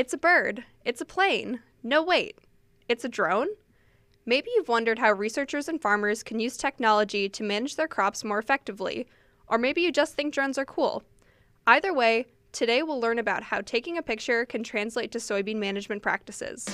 It's a bird. It's a plane. No, wait. It's a drone? Maybe you've wondered how researchers and farmers can use technology to manage their crops more effectively, or maybe you just think drones are cool. Either way, today we'll learn about how taking a picture can translate to soybean management practices.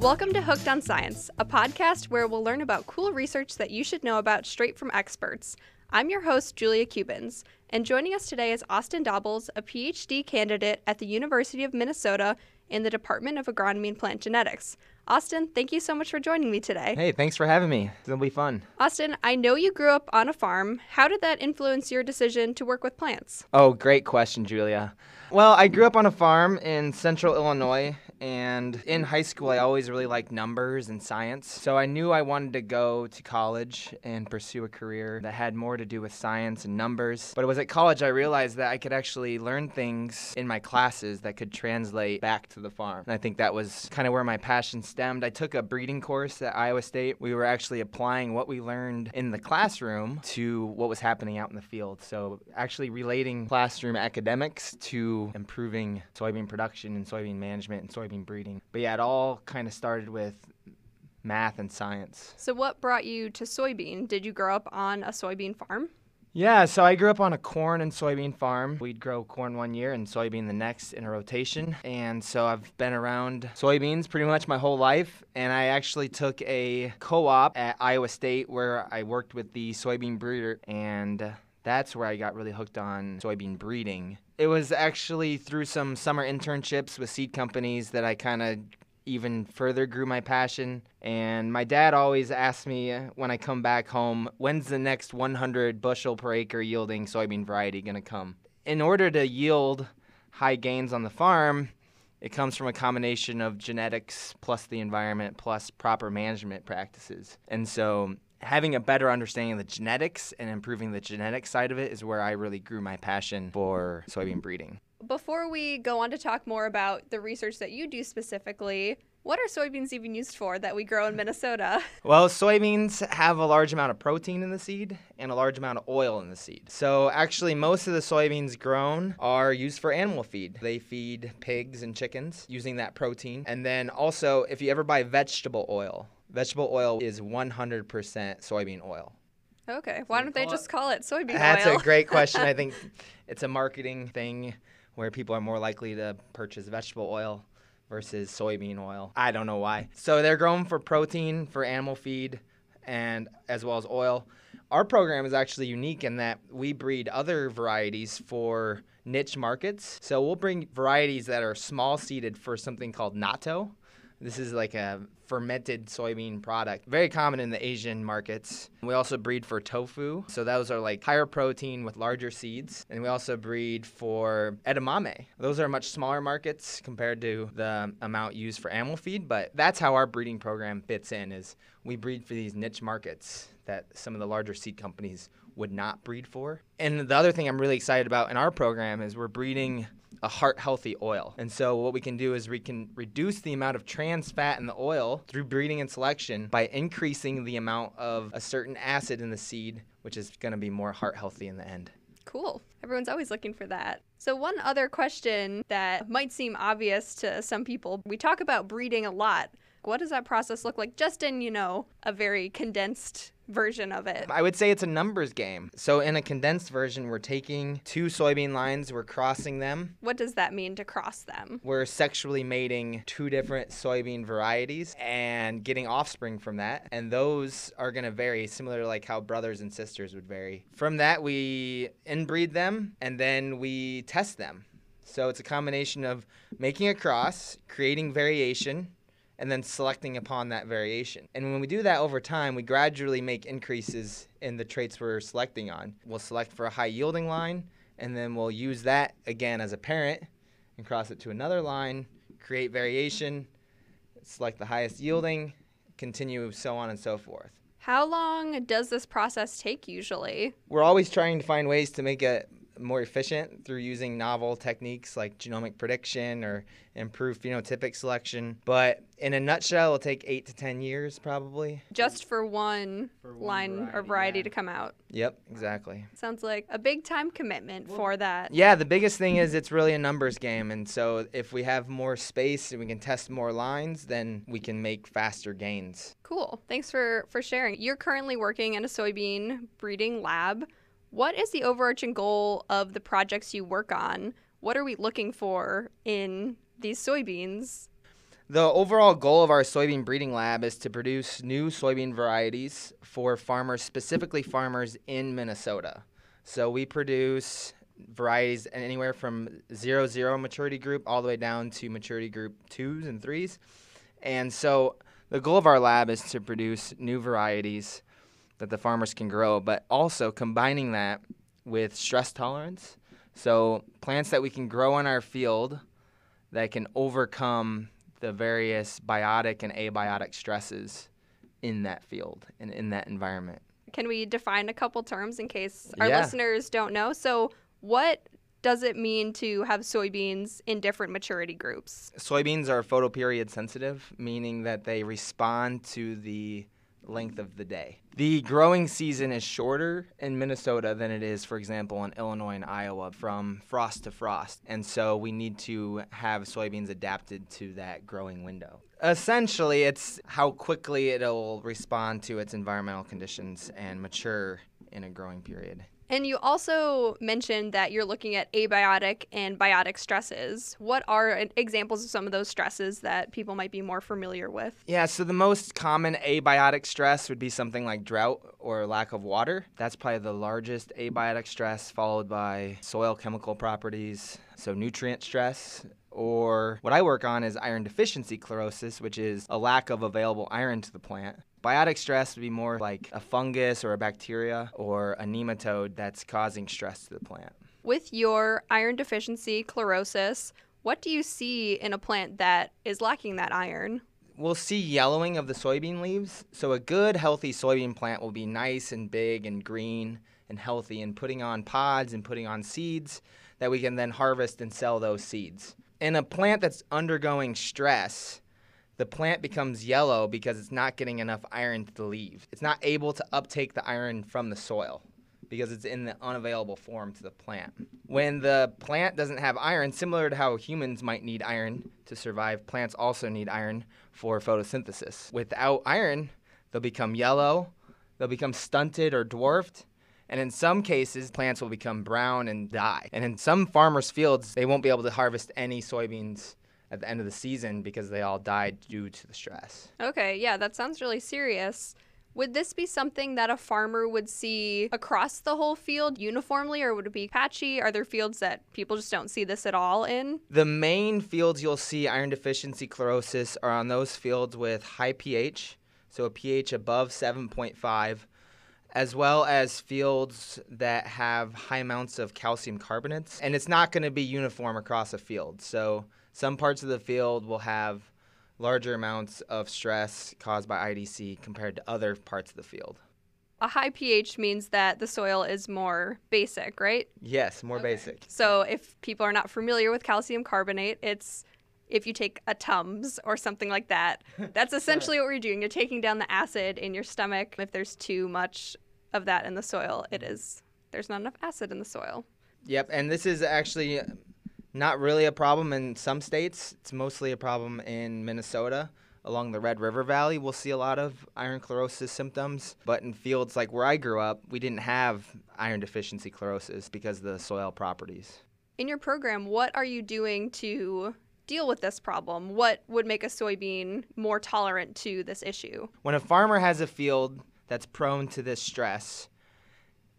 Welcome to Hooked on Science, a podcast where we'll learn about cool research that you should know about straight from experts. I'm your host, Julia Cubans, and joining us today is Austin Dobbels, a PhD candidate at the University of Minnesota in the Department of Agronomy and Plant Genetics. Austin, thank you so much for joining me today. Hey, thanks for having me. It'll be fun. Austin, I know you grew up on a farm. How did that influence your decision to work with plants? Oh, great question, Julia. Well, I grew up on a farm in central Illinois, and in high school, I always really liked numbers and science. So I knew I wanted to go to college and pursue a career that had more to do with science and numbers. But it was at college I realized that I could actually learn things in my classes that could translate back to the farm. And I think that was kind of where my passion stemmed. I took a breeding course at Iowa State. We were actually applying what we learned in the classroom to what was happening out in the field. So actually relating classroom academics to improving soybean production and soybean management and soybean breeding. But yeah, it all kind of started with math and science. So, what brought you to soybean? Did you grow up on a soybean farm? Yeah, so I grew up on a corn and soybean farm. We'd grow corn one year and soybean the next in a rotation. And so I've been around soybeans pretty much my whole life. And I actually took a co op at Iowa State where I worked with the soybean breeder. And that's where I got really hooked on soybean breeding. It was actually through some summer internships with seed companies that I kind of even further grew my passion. And my dad always asked me uh, when I come back home, when's the next 100 bushel per acre yielding soybean variety going to come? In order to yield high gains on the farm, it comes from a combination of genetics plus the environment plus proper management practices. And so having a better understanding of the genetics and improving the genetic side of it is where I really grew my passion for soybean breeding. Before we go on to talk more about the research that you do specifically, what are soybeans even used for that we grow in Minnesota? Well, soybeans have a large amount of protein in the seed and a large amount of oil in the seed. So, actually, most of the soybeans grown are used for animal feed. They feed pigs and chickens using that protein. And then also, if you ever buy vegetable oil, vegetable oil is 100% soybean oil. Okay, why don't they just call it soybean That's oil? That's a great question. I think it's a marketing thing where people are more likely to purchase vegetable oil versus soybean oil. I don't know why. So they're grown for protein, for animal feed, and as well as oil. Our program is actually unique in that we breed other varieties for niche markets. So we'll bring varieties that are small seeded for something called natto. This is like a fermented soybean product, very common in the Asian markets. We also breed for tofu, so those are like higher protein with larger seeds. And we also breed for edamame. Those are much smaller markets compared to the amount used for animal feed, but that's how our breeding program fits in is we breed for these niche markets that some of the larger seed companies would not breed for. And the other thing I'm really excited about in our program is we're breeding a heart healthy oil. And so what we can do is we can reduce the amount of trans fat in the oil through breeding and selection by increasing the amount of a certain acid in the seed, which is going to be more heart healthy in the end. Cool. Everyone's always looking for that. So, one other question that might seem obvious to some people we talk about breeding a lot. What does that process look like just in, you know, a very condensed version of it? I would say it's a numbers game. So in a condensed version, we're taking two soybean lines, we're crossing them. What does that mean to cross them? We're sexually mating two different soybean varieties and getting offspring from that. And those are going to vary, similar to like how brothers and sisters would vary. From that, we inbreed them and then we test them. So it's a combination of making a cross, creating variation, and then selecting upon that variation. And when we do that over time, we gradually make increases in the traits we're selecting on. We'll select for a high yielding line, and then we'll use that again as a parent and cross it to another line, create variation, select the highest yielding, continue so on and so forth. How long does this process take usually? We're always trying to find ways to make it more efficient through using novel techniques like genomic prediction or improved phenotypic selection. But in a nutshell, it'll take eight to 10 years probably. Just for one For one line or variety, variety yeah. to come out. Yep, exactly. Sounds like a big time commitment for that. Yeah, the biggest thing is it's really a numbers game. And so if we have more space and we can test more lines, then we can make faster gains. Cool. Thanks for for sharing. You're currently working in a soybean breeding lab. What is the overarching goal of the projects you work on? What are we looking for in these soybeans? The overall goal of our soybean breeding lab is to produce new soybean varieties for farmers, specifically farmers in Minnesota. So we produce varieties anywhere from zero zero maturity group all the way down to maturity group twos and threes. And so the goal of our lab is to produce new varieties that the farmers can grow, but also combining that with stress tolerance. So plants that we can grow in our field that can overcome the various biotic and abiotic stresses in that field and in that environment. Can we define a couple terms in case our Yeah. listeners don't know? So, what does it mean to have soybeans in different maturity groups? Soybeans are photoperiod sensitive, meaning that they respond to the length of the day. The growing season is shorter in Minnesota than it is, for example, in Illinois and Iowa from frost to frost. And so we need to have soybeans adapted to that growing window. Essentially, it's how quickly it'll respond to its environmental conditions and mature in a growing period. And you also mentioned that you're looking at abiotic and biotic stresses. What are examples of some of those stresses that people might be more familiar with? Yeah, so the most common abiotic stress would be something like drought or lack of water. That's probably the largest abiotic stress, followed by soil chemical properties, so nutrient stress. Or what I work on is iron deficiency chlorosis, which is a lack of available iron to the plant. Biotic stress would be more like a fungus or a bacteria or a nematode that's causing stress to the plant. With your iron deficiency chlorosis, what do you see in a plant that is lacking that iron? we'll see yellowing of the soybean leaves. So a good healthy soybean plant will be nice and big and green and healthy and putting on pods and putting on seeds that we can then harvest and sell those seeds. In a plant that's undergoing stress, the plant becomes yellow because it's not getting enough iron to the leaf. It's not able to uptake the iron from the soil because it's in the unavailable form to the plant. When the plant doesn't have iron, similar to how humans might need iron to survive, plants also need iron for photosynthesis. Without iron, they'll become yellow, they'll become stunted or dwarfed, and in some cases, plants will become brown and die. And in some farmers' fields, they won't be able to harvest any soybeans at the end of the season because they all died due to the stress. Okay, yeah, that sounds really serious. Would this be something that a farmer would see across the whole field uniformly, or would it be patchy? Are there fields that people just don't see this at all in? The main fields you'll see iron deficiency chlorosis are on those fields with high pH, so a pH above 7.5, as well as fields that have high amounts of calcium carbonates. And it's not going to be uniform across a field. So some parts of the field will have larger amounts of stress caused by IDC compared to other parts of the field. A high pH means that the soil is more basic, right? Yes, more Okay. basic. So if people are not familiar with calcium carbonate, it's if you take a Tums or something like that. That's essentially what we're doing. You're taking down the acid in your stomach. If there's too much of that in the soil, it mm-hmm. is there's not enough acid in the soil. Yep, and this is actually not really a problem in some states. It's mostly a problem in Minnesota. Along the Red River Valley, we'll see a lot of iron chlorosis symptoms. But in fields like where I grew up, we didn't have iron deficiency chlorosis because of the soil properties. In your program, what are you doing to deal with this problem? What would make a soybean more tolerant to this issue? When a farmer has a field that's prone to this stress,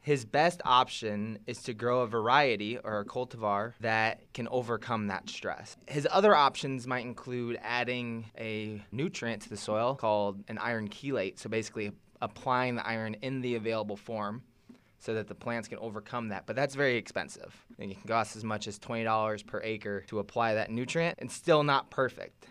his best option is to grow a variety or a cultivar that can overcome that stress. His other options might include adding a nutrient to the soil called an iron chelate, so basically applying the iron in the available form so that the plants can overcome that. But that's very expensive. And it can cost as much as $20 per acre to apply that nutrient and still not perfect.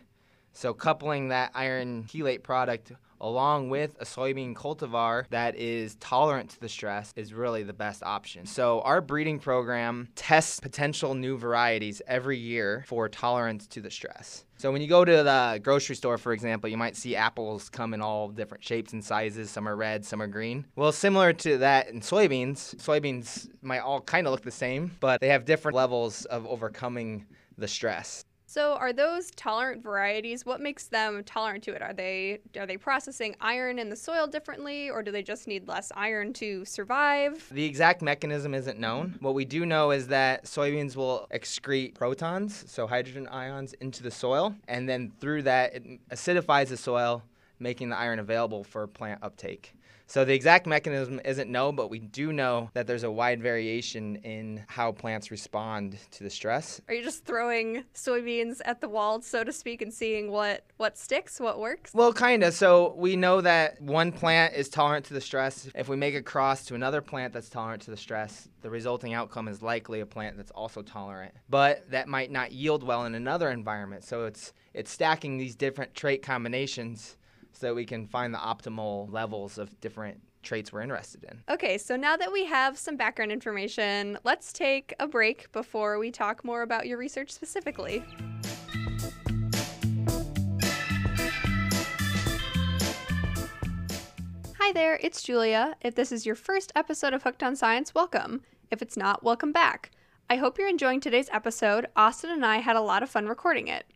So coupling that iron chelate product along with a soybean cultivar that is tolerant to the stress is really the best option. So our breeding program tests potential new varieties every year for tolerance to the stress. So when you go to the grocery store, for example, you might see apples come in all different shapes and sizes. Some are red, some are green. Well, similar to that in soybeans, soybeans might all kind of look the same, but they have different levels of overcoming the stress. So, are those tolerant varieties? What makes them tolerant to it? Are they are they processing iron in the soil differently, or do they just need less iron to survive? The exact mechanism isn't known. What we do know is that soybeans will excrete protons, so hydrogen ions, into the soil, and then through that, it acidifies the soil, making the iron available for plant uptake. So the exact mechanism isn't known, but we do know that there's a wide variation in how plants respond to the stress. Are you just throwing soybeans at the wall, so to speak, and seeing what what sticks, what works? Well, kind of. So we know that one plant is tolerant to the stress. If we make a cross to another plant that's tolerant to the stress, the resulting outcome is likely a plant that's also tolerant. But that might not yield well in another environment. So it's it's stacking these different trait combinations so we can find the optimal levels of different traits we're interested in. Okay, so now that we have some background information, let's take a break before we talk more about your research specifically. Hi there, it's Julia. If this is your first episode of Hooked on Science, welcome. If it's not, welcome back. I hope you're enjoying today's episode. Austin and I had a lot of fun recording it.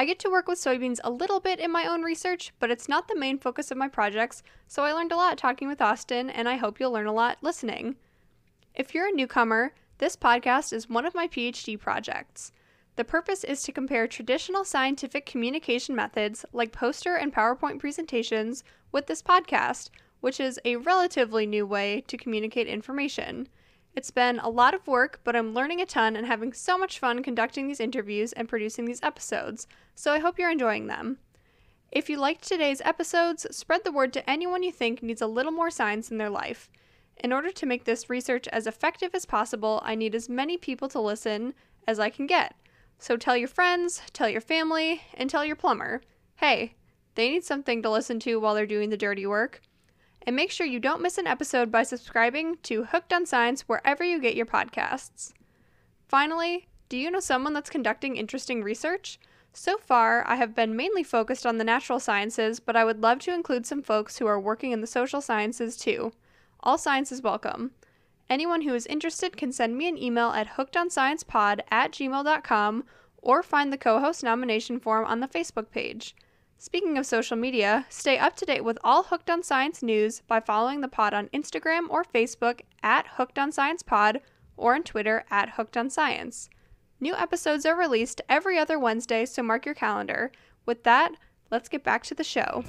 I get to work with soybeans a little bit in my own research, but it's not the main focus of my projects, so I learned a lot talking with Austin, and I hope you'll learn a lot listening. If you're a newcomer, this podcast is one of my PhD projects. The purpose is to compare traditional scientific communication methods like poster and PowerPoint presentations with this podcast, which is a relatively new way to communicate information. It's been a lot of work, but I'm learning a ton and having so much fun conducting these interviews and producing these episodes, so I hope you're enjoying them. If you liked today's episodes, spread the word to anyone you think needs a little more science in their life. In order to make this research as effective as possible, I need as many people to listen as I can get. So tell your friends, tell your family, and tell your plumber hey, they need something to listen to while they're doing the dirty work. And make sure you don't miss an episode by subscribing to Hooked on Science wherever you get your podcasts. Finally, do you know someone that's conducting interesting research? So far, I have been mainly focused on the natural sciences, but I would love to include some folks who are working in the social sciences too. All science is welcome. Anyone who is interested can send me an email at hookedonsciencepod at gmail.com or find the co host nomination form on the Facebook page. Speaking of social media, stay up to date with all Hooked on Science news by following the pod on Instagram or Facebook at Hooked on Science Pod or on Twitter at Hooked on Science. New episodes are released every other Wednesday, so mark your calendar. With that, let's get back to the show.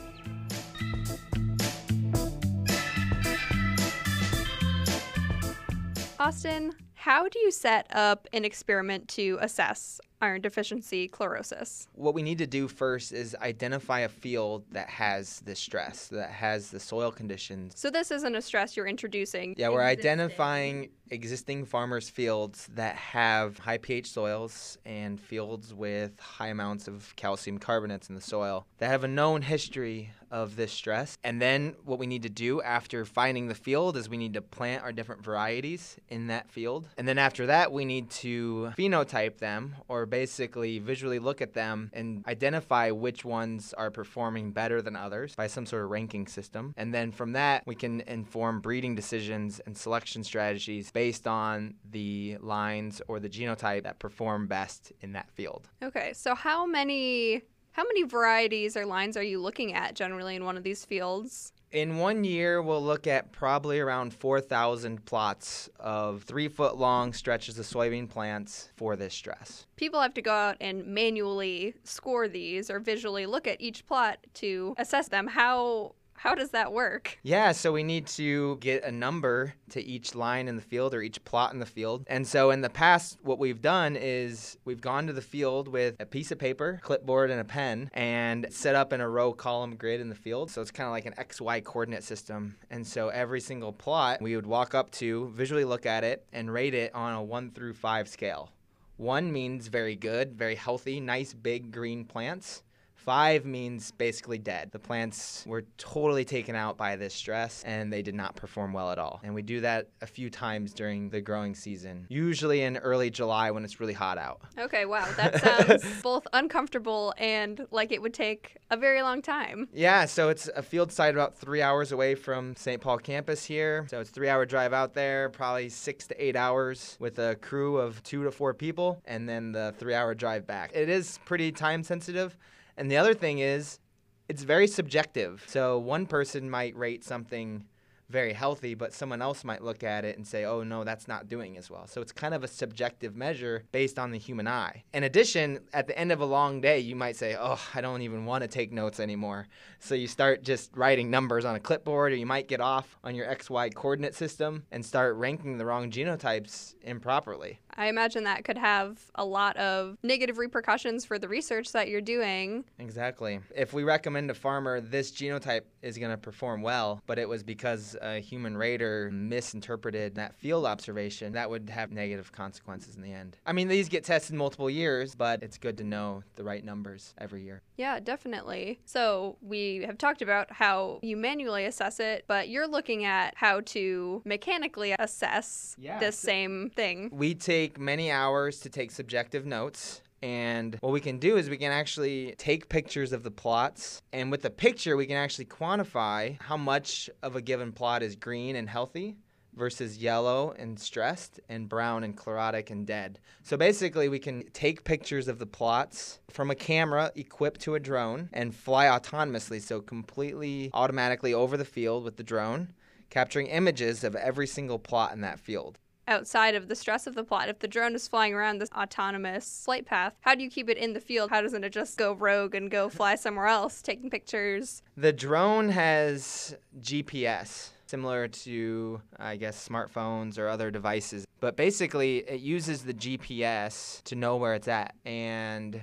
Austin, how do you set up an experiment to assess iron deficiency chlorosis? What we need to do first is identify a field that has this stress, that has the soil conditions. So this isn't a stress you're introducing. Yeah, we're identifying existing farmers' fields that have high pH soils and fields with high amounts of calcium carbonates in the soil that have a known history of this stress. And then what we need to do after finding the field is we need to plant our different varieties in that field. And then after that, we need to phenotype them or basically visually look at them and identify which ones are performing better than others by some sort of ranking system. And then from that, we can inform breeding decisions and selection strategies based on the lines or the genotype that perform best in that field. Okay, so how many how many varieties or lines are you looking at generally in one of these fields? In one year, we'll look at probably around 4,000 plots of three foot long stretches of soybean plants for this stress. People have to go out and manually score these or visually look at each plot to assess them. How how does that work? Yeah, so we need to get a number to each line in the field or each plot in the field. And so in the past, what we've done is we've gone to the field with a piece of paper, clipboard, and a pen and set up in a row column grid in the field. So it's kind of like an XY coordinate system. And so every single plot we would walk up to, visually look at it, and rate it on a one through five scale. One means very good, very healthy, nice big green plants. Five means basically dead. The plants were totally taken out by this stress and they did not perform well at all. And we do that a few times during the growing season, usually in early July when it's really hot out. Okay, wow. That sounds both uncomfortable and like it would take a very long time. Yeah, so it's a field site about three hours away from St. Paul campus here. So it's three hour drive out there, probably six to eight hours with a crew of two to four people, and then the three hour drive back. It is pretty time sensitive. And the other thing is, it's very subjective. So one person might rate something very healthy, but someone else might look at it and say, oh, no, that's not doing as well. So it's kind of a subjective measure based on the human eye. In addition, at the end of a long day, you might say, oh, I don't even want to take notes anymore. So you start just writing numbers on a clipboard, or you might get off on your XY coordinate system and start ranking the wrong genotypes improperly. I imagine that could have a lot of negative repercussions for the research that you're doing. Exactly. If we recommend a farmer this genotype is going to perform well, but it was because a human raider misinterpreted that field observation, that would have negative consequences in the end. I mean, these get tested multiple years, but it's good to know the right numbers every year. Yeah, definitely. So we have talked about how you manually assess it, but you're looking at how to mechanically assess Yeah, this same thing. We take many hours to take subjective notes. And what we can do is we can actually take pictures of the plots. And with the picture, we can actually quantify how much of a given plot is green and healthy versus yellow and stressed and brown and chlorotic and dead. So basically, we can take pictures of the plots from a camera equipped to a drone and fly autonomously, so completely automatically over the field with the drone, capturing images of every single plot in that field. Outside of the stress of the plot. If the drone is flying around this autonomous flight path, how do you keep it in the field? How doesn't it just go rogue and go fly somewhere else, taking pictures? The drone has GPS, similar to, I guess, smartphones or other devices. But basically, it uses the GPS to know where it's at. And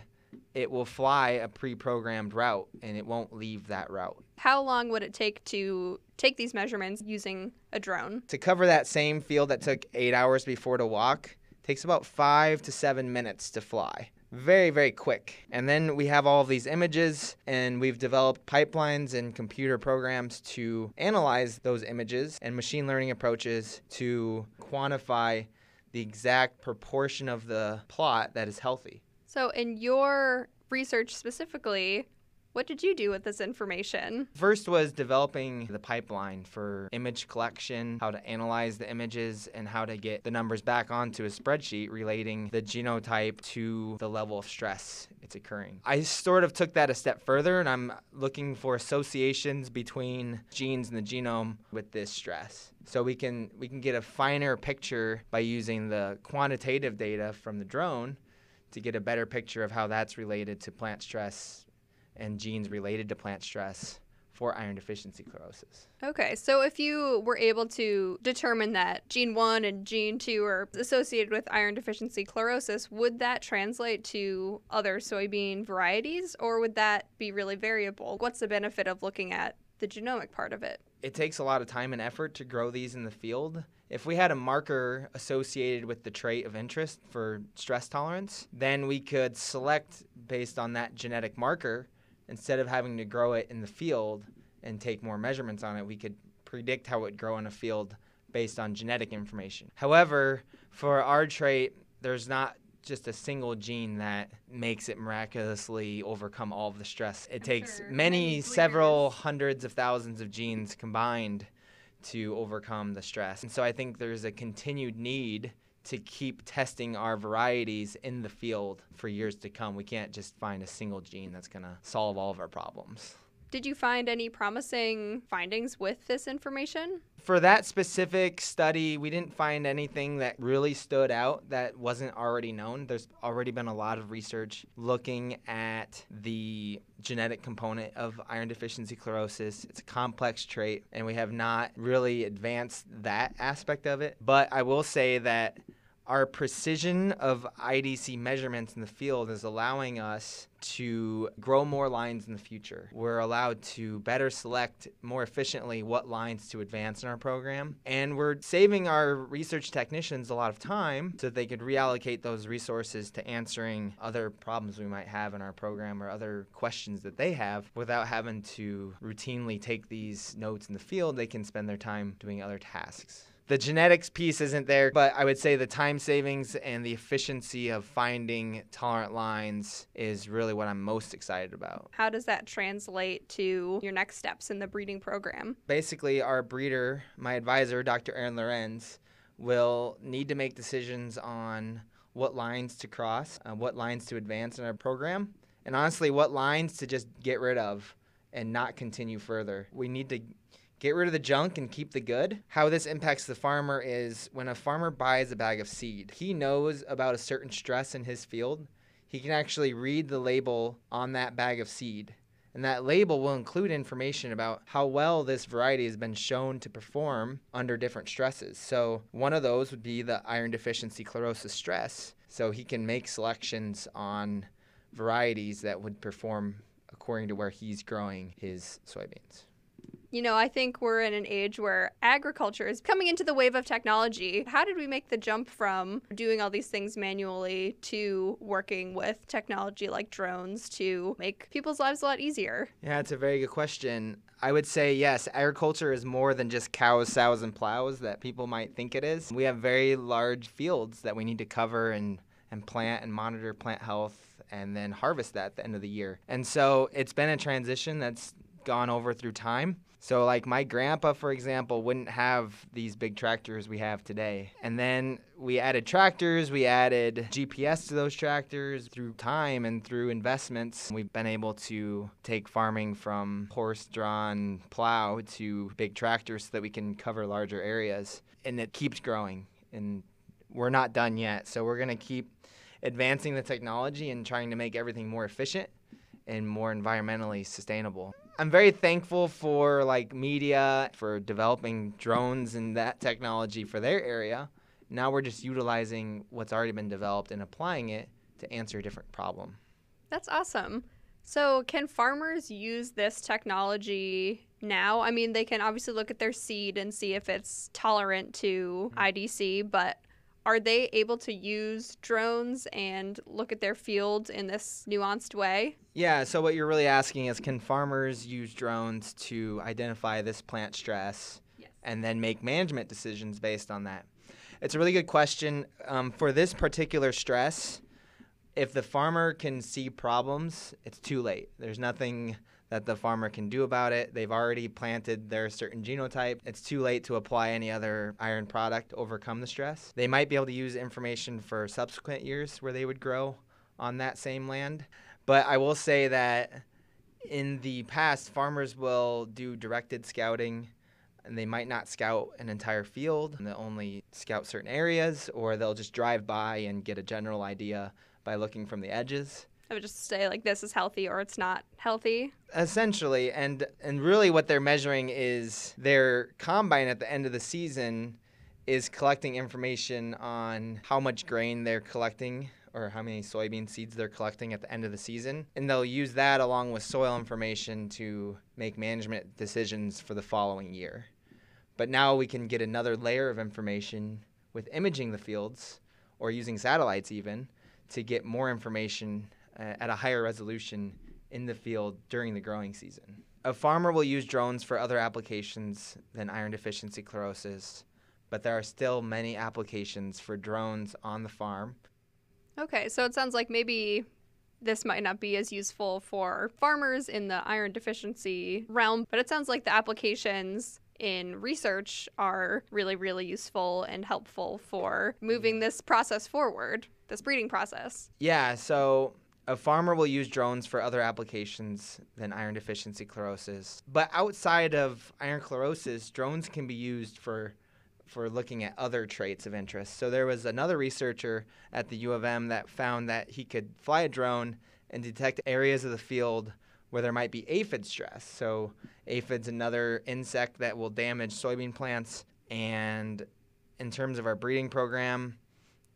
it will fly a pre programmed route and it won't leave that route. How long would it take to take these measurements using a drone? To cover that same field that took eight hours before to walk, takes about five to seven minutes to fly. Very, very quick. And then we have all of these images, and we've developed pipelines and computer programs to analyze those images and machine learning approaches to quantify the exact proportion of the plot that is healthy. So, in your research specifically, what did you do with this information? First was developing the pipeline for image collection, how to analyze the images, and how to get the numbers back onto a spreadsheet relating the genotype to the level of stress it's occurring. I sort of took that a step further and I'm looking for associations between genes in the genome with this stress. So we can we can get a finer picture by using the quantitative data from the drone to get a better picture of how that's related to plant stress and genes related to plant stress for iron deficiency chlorosis. Okay, so if you were able to determine that gene 1 and gene 2 are associated with iron deficiency chlorosis, would that translate to other soybean varieties or would that be really variable? What's the benefit of looking at the genomic part of it? It takes a lot of time and effort to grow these in the field. If we had a marker associated with the trait of interest for stress tolerance, then we could select based on that genetic marker instead of having to grow it in the field and take more measurements on it, we could predict how it would grow in a field based on genetic information. However, for our trait, there's not just a single gene that makes it miraculously overcome all of the stress. It takes sure. many, Many several hundreds of thousands of genes combined to overcome the stress. And so I think there's a continued need to keep testing our varieties in the field for years to come. We can't just find a single gene that's going to solve all of our problems. Did you find any promising findings with this information? For that specific study, we didn't find anything that really stood out that wasn't already known. There's already been a lot of research looking at the genetic component of iron deficiency chlorosis. It's a complex trait, and we have not really advanced that aspect of it. But I will say that Our precision of IDC measurements in the field is allowing us to grow more lines in the future. We're allowed to better select more efficiently what lines to advance in our program. And we're saving our research technicians a lot of time so that they could reallocate those resources to answering other problems we might have in our program or other questions that they have without having to routinely take these notes in the field. They can spend their time doing other tasks the genetics piece isn't there, but I would say the time savings and the efficiency of finding tolerant lines is really what I'm most excited about. How does that translate to your next steps in the breeding program? Basically, our breeder, my advisor, Dr. Aaron Lorenz, will need to make decisions on what lines to cross, uh, what lines to advance in our program, and honestly, what lines to just get rid of and not continue further. We need to get rid of the junk and keep the good. How this impacts the farmer is when a farmer buys a bag of seed, he knows about a certain stress in his field. He can actually read the label on that bag of seed. And that label will include information about how well this variety has been shown to perform under different stresses. So, one of those would be the iron deficiency chlorosis stress. So, he can make selections on varieties that would perform according to where he's growing his soybeans. You know, I think we're in an age where agriculture is coming into the wave of technology. How did we make the jump from doing all these things manually to working with technology like drones to make people's lives a lot easier? Yeah, it's a very good question. I would say yes, agriculture is more than just cows, sows, and plows that people might think it is. We have very large fields that we need to cover and, and plant and monitor plant health and then harvest that at the end of the year. And so it's been a transition that's gone over through time. So, like my grandpa, for example, wouldn't have these big tractors we have today. And then we added tractors, we added GPS to those tractors through time and through investments. We've been able to take farming from horse drawn plow to big tractors so that we can cover larger areas. And it keeps growing. And we're not done yet. So, we're going to keep advancing the technology and trying to make everything more efficient and more environmentally sustainable. I'm very thankful for like media for developing drones and that technology for their area. Now we're just utilizing what's already been developed and applying it to answer a different problem. That's awesome. So, can farmers use this technology now? I mean, they can obviously look at their seed and see if it's tolerant to mm-hmm. IDC, but are they able to use drones and look at their fields in this nuanced way? Yeah, so what you're really asking is can farmers use drones to identify this plant stress yes. and then make management decisions based on that? It's a really good question. Um, for this particular stress, if the farmer can see problems, it's too late. There's nothing that the farmer can do about it. They've already planted their certain genotype. It's too late to apply any other iron product to overcome the stress. They might be able to use information for subsequent years where they would grow on that same land. But I will say that in the past, farmers will do directed scouting and they might not scout an entire field they'll only scout certain areas or they'll just drive by and get a general idea by looking from the edges. I would just say like this is healthy or it's not healthy. Essentially, and and really what they're measuring is their combine at the end of the season is collecting information on how much grain they're collecting or how many soybean seeds they're collecting at the end of the season. And they'll use that along with soil information to make management decisions for the following year. But now we can get another layer of information with imaging the fields or using satellites even to get more information uh, at a higher resolution in the field during the growing season. A farmer will use drones for other applications than iron deficiency chlorosis, but there are still many applications for drones on the farm. Okay, so it sounds like maybe this might not be as useful for farmers in the iron deficiency realm, but it sounds like the applications in research are really, really useful and helpful for moving this process forward, this breeding process. Yeah, so a farmer will use drones for other applications than iron deficiency chlorosis. But outside of iron chlorosis, drones can be used for for looking at other traits of interest. So there was another researcher at the U of M that found that he could fly a drone and detect areas of the field where there might be aphid stress. So aphid's another insect that will damage soybean plants and in terms of our breeding program,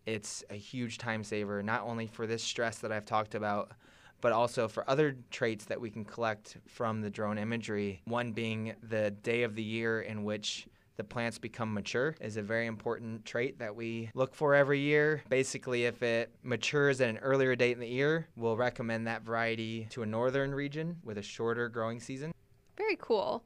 it's a huge time saver, not only for this stress that I've talked about, but also for other traits that we can collect from the drone imagery. One being the day of the year in which the plants become mature is a very important trait that we look for every year. Basically, if it matures at an earlier date in the year, we'll recommend that variety to a northern region with a shorter growing season. Very cool.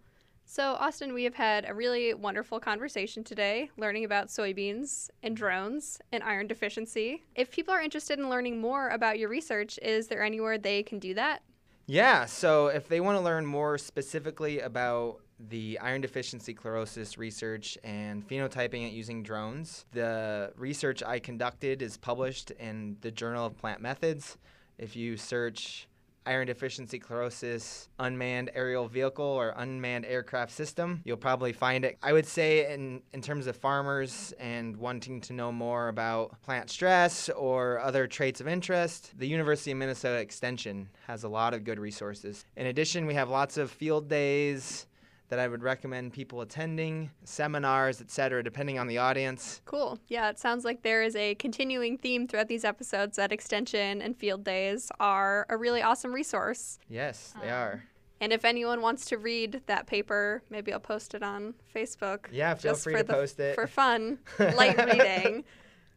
So, Austin, we have had a really wonderful conversation today learning about soybeans and drones and iron deficiency. If people are interested in learning more about your research, is there anywhere they can do that? Yeah, so if they want to learn more specifically about the iron deficiency chlorosis research and phenotyping it using drones, the research I conducted is published in the Journal of Plant Methods. If you search iron deficiency chlorosis unmanned aerial vehicle or unmanned aircraft system. You'll probably find it. I would say, in, in terms of farmers and wanting to know more about plant stress or other traits of interest, the University of Minnesota Extension has a lot of good resources. In addition, we have lots of field days that I would recommend people attending, seminars, etc., depending on the audience. Cool. Yeah, it sounds like there is a continuing theme throughout these episodes that extension and field days are a really awesome resource. Yes, they um, are. And if anyone wants to read that paper, maybe I'll post it on Facebook. Yeah, feel free to the, post it. For fun, light reading.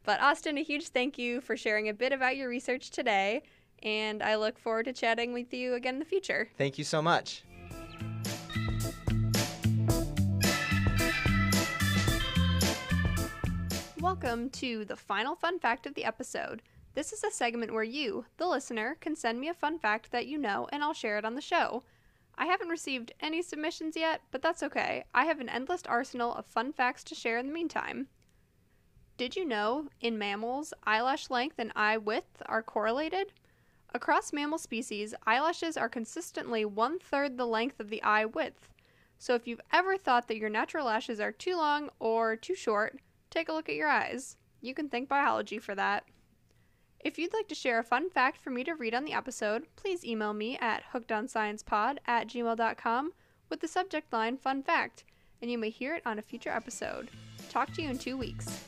But Austin, a huge thank you for sharing a bit about your research today. And I look forward to chatting with you again in the future. Thank you so much. Welcome to the final fun fact of the episode. This is a segment where you, the listener, can send me a fun fact that you know and I'll share it on the show. I haven't received any submissions yet, but that's okay. I have an endless arsenal of fun facts to share in the meantime. Did you know in mammals, eyelash length and eye width are correlated? Across mammal species, eyelashes are consistently one third the length of the eye width. So if you've ever thought that your natural lashes are too long or too short, take a look at your eyes. You can thank biology for that. If you'd like to share a fun fact for me to read on the episode, please email me at hookedonsciencepod at gmail.com with the subject line Fun Fact, and you may hear it on a future episode. Talk to you in two weeks.